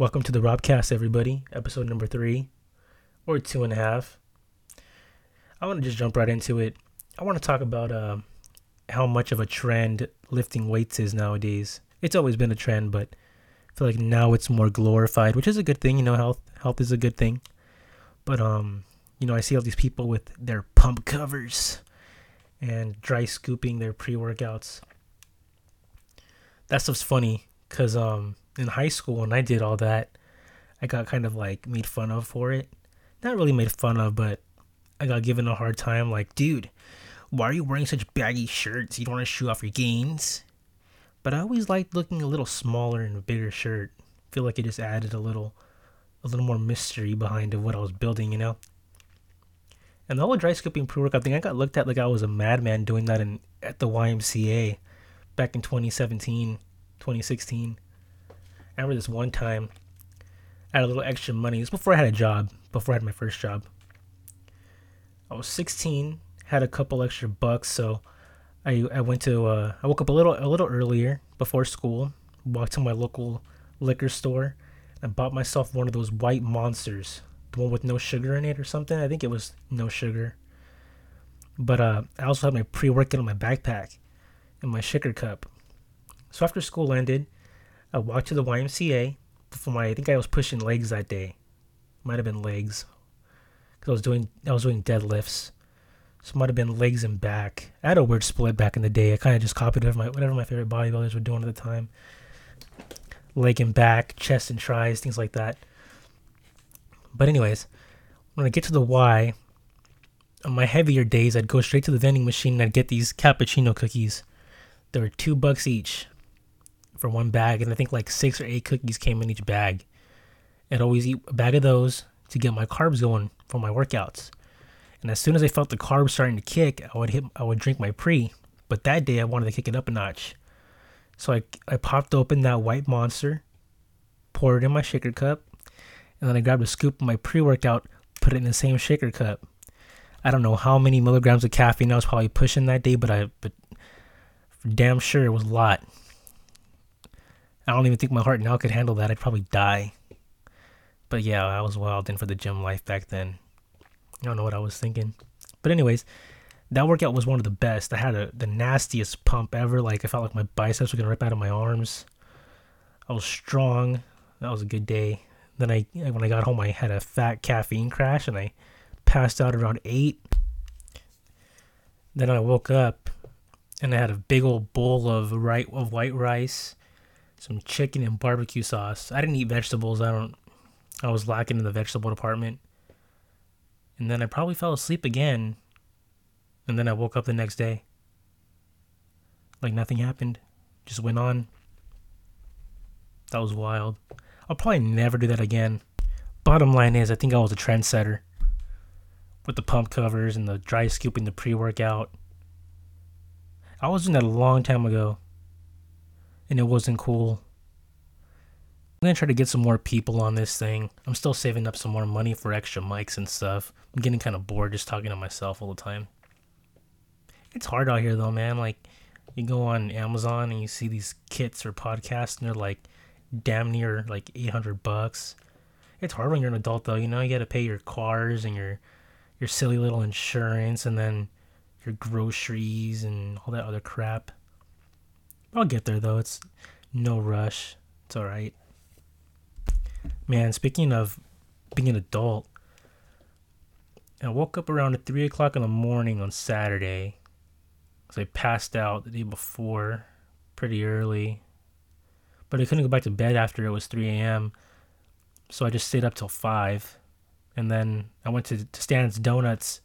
Welcome to the Robcast, everybody. Episode number three, or two and a half. I want to just jump right into it. I want to talk about uh, how much of a trend lifting weights is nowadays. It's always been a trend, but I feel like now it's more glorified, which is a good thing. You know, health health is a good thing. But um, you know, I see all these people with their pump covers and dry scooping their pre workouts. That stuff's funny because um in high school when I did all that, I got kind of like made fun of for it. Not really made fun of, but I got given a hard time. Like, dude, why are you wearing such baggy shirts? You don't want to show off your gains. But I always liked looking a little smaller in a bigger shirt. feel like it just added a little, a little more mystery behind of what I was building, you know. And the whole dry scooping pre-workout thing, I got looked at like I was a madman doing that in at the YMCA back in 2017, 2016. I remember this one time I had a little extra money. This before I had a job, before I had my first job. I was 16, had a couple extra bucks, so I I went to uh, I woke up a little a little earlier before school, walked to my local liquor store, and bought myself one of those white monsters the one with no sugar in it or something. I think it was no sugar. But uh, I also had my pre-workout in my backpack and my shaker cup. So after school ended, I walked to the YMCA for my. I think I was pushing legs that day. Might have been legs, because I was doing I was doing deadlifts. So might have been legs and back. I had a weird split back in the day. I kind of just copied whatever my whatever my favorite bodybuilders were doing at the time. Leg and back, chest and tries, things like that. But anyways, when I get to the Y, on my heavier days, I'd go straight to the vending machine and I'd get these cappuccino cookies. They were two bucks each for one bag, and I think like six or eight cookies came in each bag. I'd always eat a bag of those to get my carbs going for my workouts. And as soon as I felt the carbs starting to kick, I would hit, I would drink my pre. But that day, I wanted to kick it up a notch. So I, I popped open that white monster, poured it in my shaker cup, and then I grabbed a scoop of my pre-workout, put it in the same shaker cup. I don't know how many milligrams of caffeine I was probably pushing that day, but I but damn sure it was a lot. I don't even think my heart now could handle that. I'd probably die. But yeah, I was wild in for the gym life back then. I don't know what I was thinking. But anyways, that workout was one of the best. I had a, the nastiest pump ever. Like I felt like my biceps were gonna rip out of my arms. I was strong. That was a good day. Then I when I got home, I had a fat caffeine crash and I passed out around eight. Then I woke up and I had a big old bowl of right of white rice, some chicken and barbecue sauce. I didn't eat vegetables. I don't. I was lacking in the vegetable department. And then I probably fell asleep again. And then I woke up the next day. Like nothing happened. Just went on. That was wild. I'll probably never do that again. Bottom line is, I think I was a trendsetter with the pump covers and the dry scooping the pre workout. I was doing that a long time ago, and it wasn't cool. I'm gonna try to get some more people on this thing. I'm still saving up some more money for extra mics and stuff. I'm getting kind of bored just talking to myself all the time. It's hard out here though, man. Like, you go on Amazon and you see these kits or podcasts, and they're like damn near like 800 bucks. It's hard when you're an adult though, you know, you got to pay your cars and your your silly little insurance and then your groceries and all that other crap. I'll get there though. It's no rush. It's all right. Man, speaking of being an adult, I woke up around three o'clock in the morning on Saturday. Cause I passed out the day before, pretty early but I couldn't go back to bed after it was 3 a.m. So I just stayed up till 5. And then I went to, to Stan's Donuts.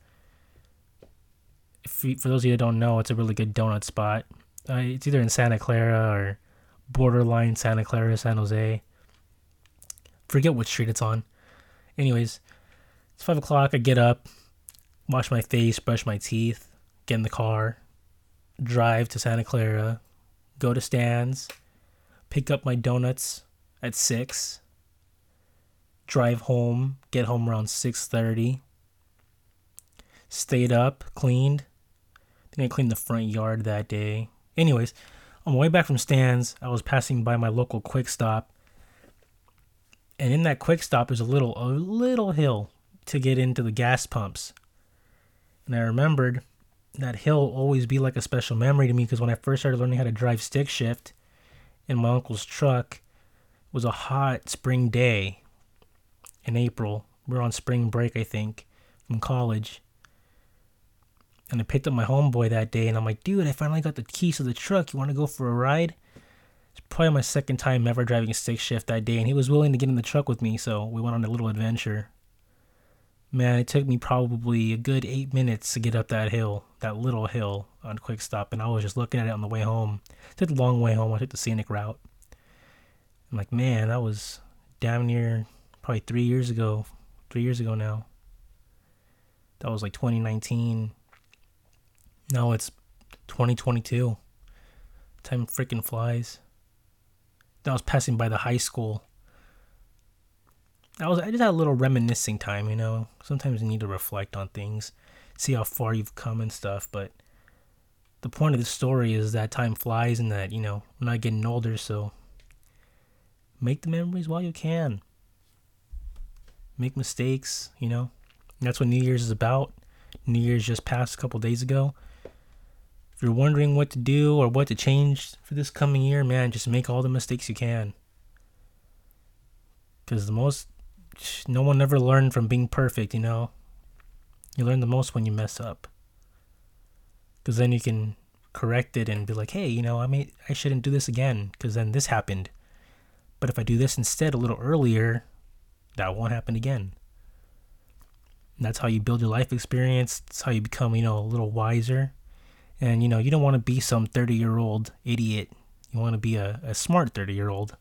If you, for those of you that don't know, it's a really good donut spot. Uh, it's either in Santa Clara or borderline Santa Clara, San Jose. Forget which street it's on. Anyways, it's 5 o'clock. I get up, wash my face, brush my teeth, get in the car, drive to Santa Clara, go to Stan's pick up my donuts at 6 drive home get home around 6.30 stayed up cleaned I think i cleaned the front yard that day anyways on my way back from Stan's i was passing by my local quick stop And in that quick stop is a little a little hill to get into the gas pumps. And I remembered that hill always be like a special memory to me because when I first started learning how to drive stick shift in my uncle's truck, it was a hot spring day in April. We are on spring break, I think, from college. And I picked up my homeboy that day and I'm like, dude, I finally got the keys to the truck. You want to go for a ride? It's probably my second time ever driving a stick shift that day, and he was willing to get in the truck with me, so we went on a little adventure. Man, it took me probably a good eight minutes to get up that hill, that little hill on Quick Stop, and I was just looking at it on the way home. It took the long way home. I took the scenic route. I'm like, man, that was damn near probably three years ago. Three years ago now. That was like 2019. Now it's 2022. Time freaking flies. I was passing by the high school. I was I just had a little reminiscing time, you know. Sometimes you need to reflect on things, see how far you've come and stuff. But the point of the story is that time flies and that you know we're not getting older, so make the memories while you can. Make mistakes, you know. that's what New Year's is about. New Year's just passed a couple days ago. If you're wondering what to do or what to change for this coming year, man, just make all the mistakes you can. Because the most, no one ever learned from being perfect, you know? You learn the most when you mess up. Because then you can correct it and be like, hey, you know, I may, I shouldn't do this again because then this happened. But if I do this instead a little earlier, that won't happen again. And that's how you build your life experience. That's how you become, you know, a little wiser. And you know, you don't want to be some 30 year old idiot. You want to be a, a smart 30 year old.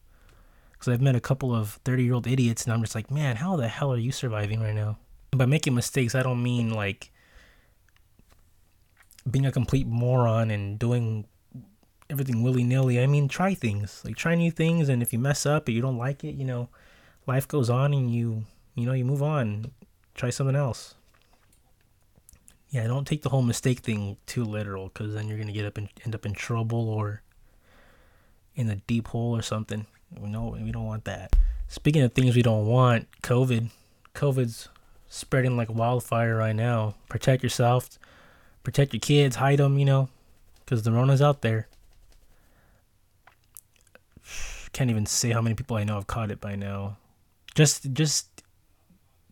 Because I've met a couple of 30 year old idiots, and I'm just like, man, how the hell are you surviving right now? And by making mistakes, I don't mean like being a complete moron and doing everything willy nilly. I mean, try things. Like, try new things, and if you mess up or you don't like it, you know, life goes on and you, you know, you move on. Try something else yeah, don't take the whole mistake thing too literal, because then you're gonna get up and end up in trouble or in a deep hole or something. No, we don't want that. Speaking of things we don't want, COVID. COVID's spreading like wildfire right now. Protect yourself, protect your kids, hide them, you know, because the Rona's out there. Can't even say how many people I know have caught it by now. Just, just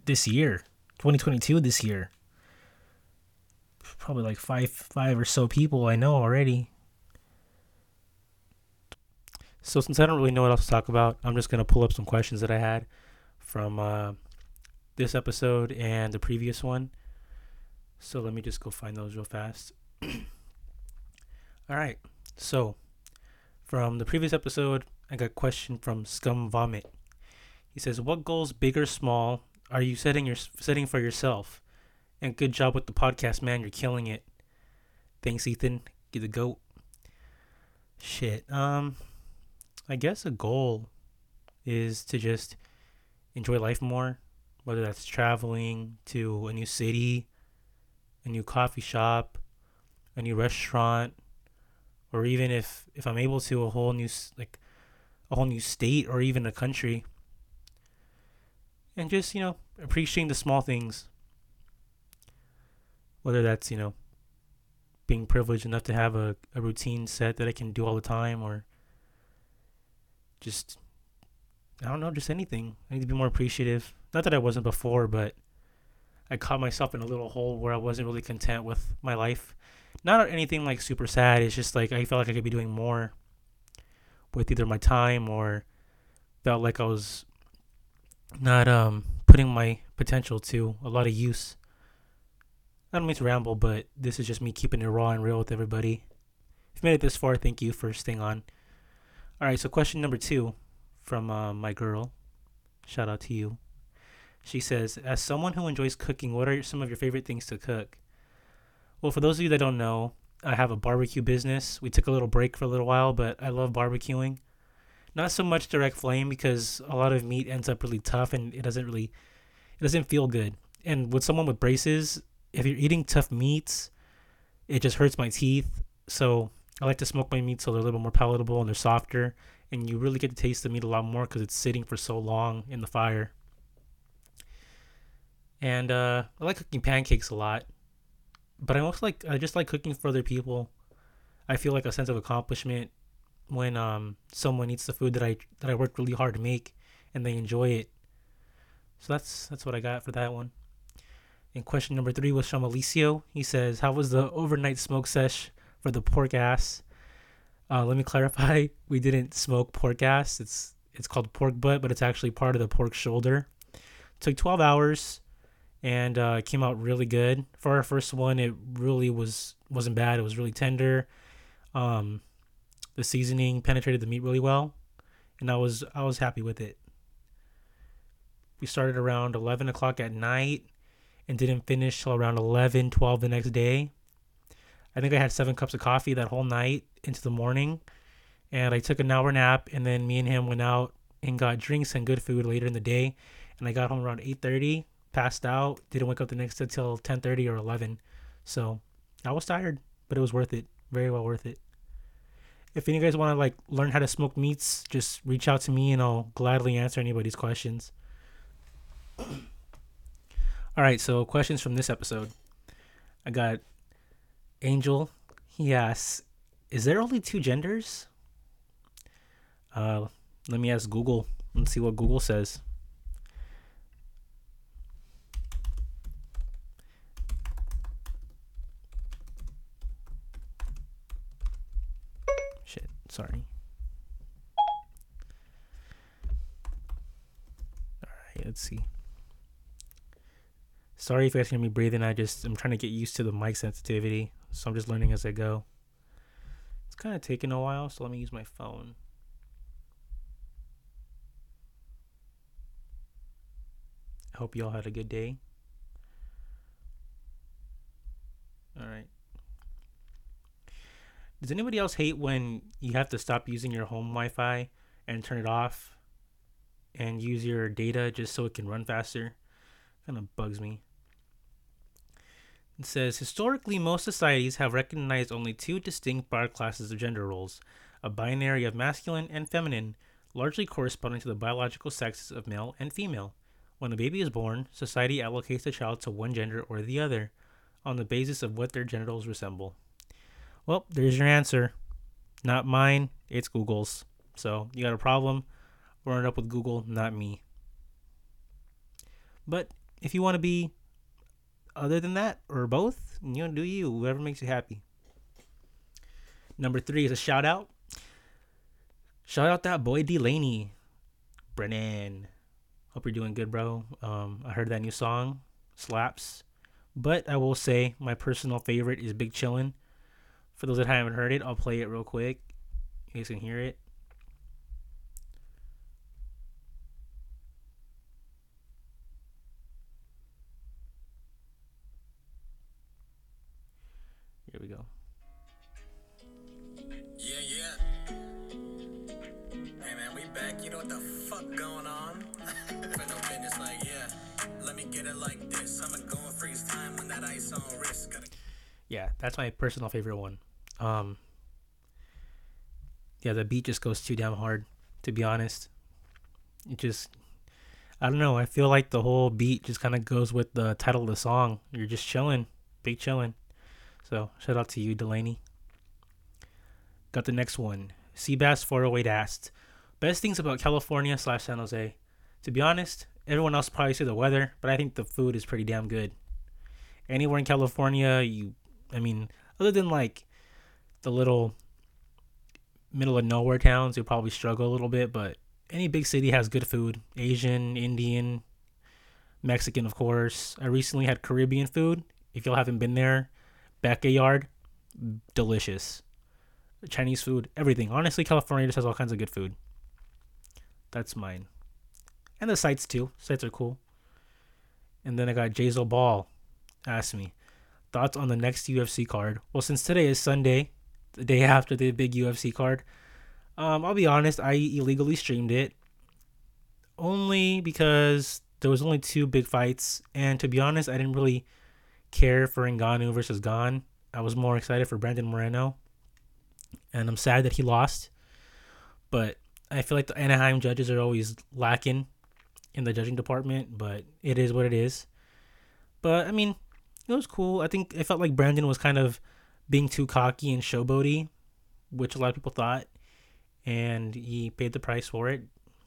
this year, 2022, this year probably like five five or so people I know already. So since I don't really know what else to talk about, I'm just gonna pull up some questions that I had from uh, this episode and the previous one. So let me just go find those real fast. All right. So from the previous episode, I got a question from Scum Vomit. He says, "What goals, big or small, are you setting your setting for yourself? And good job with the podcast, man. You're killing it. Thanks, Ethan. Get the goat. Shit. Um, I guess a goal is to just enjoy life more, whether that's traveling to a new city, a new coffee shop, a new restaurant, or even if if I'm able to a whole new like a whole new state or even a country. And just, you know, appreciating the small things whether that's you know being privileged enough to have a, a routine set that I can do all the time or just I don't know, just anything. I need to be more appreciative. Not that I wasn't before, but I caught myself in a little hole where I wasn't really content with my life. Not anything like super sad. It's just like I felt like I could be doing more with either my time or felt like I was not um putting my potential to a lot of use. I don't mean to ramble, but this is just me keeping it raw and real with everybody. If you made it this far, thank you for staying on. All right, so question number two from uh, my girl. Shout out to you. She says, As someone who enjoys cooking, what are some of your favorite things to cook? Well, for those of you that don't know, I have a barbecue business. We took a little break for a little while, but I love barbecuing. Not so much direct flame because a lot of meat ends up really tough and it doesn't really it doesn't feel good. And with someone with braces, if you're eating tough meats, it just hurts my teeth. So I like to smoke my meats so they're a little bit more palatable and they're softer and you really get to taste the meat a lot more because it's sitting for so long in the fire. And uh, I like cooking pancakes a lot, but I also like I just like cooking for other people. I feel like a sense of accomplishment when um, someone eats the food that I that I worked really hard to make and they enjoy it. So that's that's what I got for that one. And question number three was from Alicio. He says, "How was the overnight smoke sesh for the pork ass?" Uh, let me clarify. We didn't smoke pork ass. It's it's called pork butt, but it's actually part of the pork shoulder. It took 12 hours, and uh, came out really good. For our first one, it really was wasn't bad. It was really tender. Um, the seasoning penetrated the meat really well, and I was I was happy with it. We started around 11 o'clock at night and didn't finish till around 11, 12 the next day. I think I had seven cups of coffee that whole night into the morning, and I took an hour nap, and then me and him went out and got drinks and good food later in the day, and I got home around 8:30, passed out, didn't wake up the next day till 10:30 or 11. So I was tired, but it was worth it. Very well worth it. If any of you guys want to like learn how to smoke meats, just reach out to me and I'll gladly answer anybody's questions. All right, so questions from this episode. I got Angel. He asks, "Is there only two genders?" Uh, let me ask Google and see what Google says. Shit, sorry. All right, let's see. Sorry if you guys hear me breathing. I just I'm trying to get used to the mic sensitivity, so I'm just learning as I go. It's kind of taking a while, so let me use my phone. I hope you all had a good day. All right. Does anybody else hate when you have to stop using your home Wi-Fi and turn it off and use your data just so it can run faster? Kind of bugs me. It says historically, most societies have recognized only two distinct broad classes of gender roles a binary of masculine and feminine, largely corresponding to the biological sexes of male and female. When a baby is born, society allocates the child to one gender or the other on the basis of what their genitals resemble. Well, there's your answer. Not mine, it's Google's. So you got a problem, run it up with Google, not me. But if you want to be other than that or both, you know, do you, whoever makes you happy. Number three is a shout out. Shout out that boy Delaney, Brennan. Hope you're doing good, bro. Um, I heard that new song, slaps. But I will say my personal favorite is Big Chillin'. For those that haven't heard it, I'll play it real quick. You guys can hear it. We go. Yeah, yeah. Hey man, we back. You know what the fuck going on? For no business, like yeah. Let me get it like this. I'ma go and freeze time when that ice on wrist. Gotta Yeah, that's my personal favorite one. Um, yeah, the beat just goes too damn hard. To be honest, it just I don't know. I feel like the whole beat just kind of goes with the title of the song. You're just chilling, big chilling. So shout out to you, Delaney. Got the next one. Seabass 408 asked, best things about California slash San Jose. To be honest, everyone else probably say the weather, but I think the food is pretty damn good. Anywhere in California, you, I mean, other than like the little middle of nowhere towns, you probably struggle a little bit, but any big city has good food. Asian, Indian, Mexican, of course. I recently had Caribbean food. If y'all haven't been there, Backyard, delicious. Chinese food, everything. Honestly, California just has all kinds of good food. That's mine. And the sites too. Sites are cool. And then I got Jazel Ball asked me thoughts on the next UFC card. Well, since today is Sunday, the day after the big UFC card, um, I'll be honest, I illegally streamed it only because there was only two big fights, and to be honest, I didn't really care for Ngannou versus Gane. I was more excited for Brandon Moreno, and I'm sad that he lost. But I feel like the Anaheim judges are always lacking in the judging department, but it is what it is. But I mean, it was cool. I think it felt like Brandon was kind of being too cocky and showboaty, which a lot of people thought, and he paid the price for it.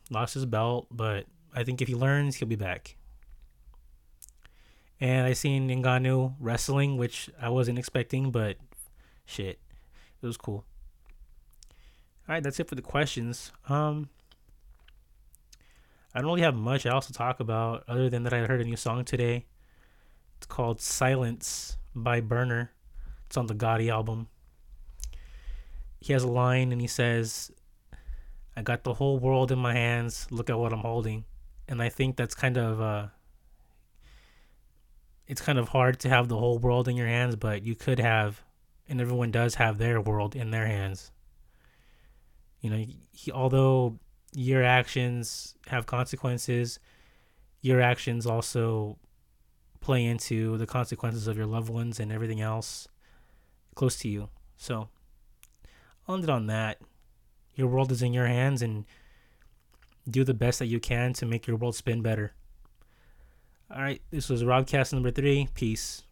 Lost his belt, but I think if he learns, he'll be back. And I seen Ngannou wrestling, which I wasn't expecting, but shit, it was cool. All right, that's it for the questions. Um, I don't really have much else to talk about other than that I heard a new song today. It's called Silence by Burner. It's on the Gotti album. He has a line and he says, I got the whole world in my hands. Look at what I'm holding. And I think that's kind of uh it's kind of hard to have the whole world in your hands, but you could have and everyone does have their world in their hands. You know, he, although your actions have consequences, your actions also play into the consequences of your loved ones and everything else close to you. So, I'll end it on that. Your world is in your hands and do the best that you can to make your world spin better. All right, this was Robcast number three. Peace.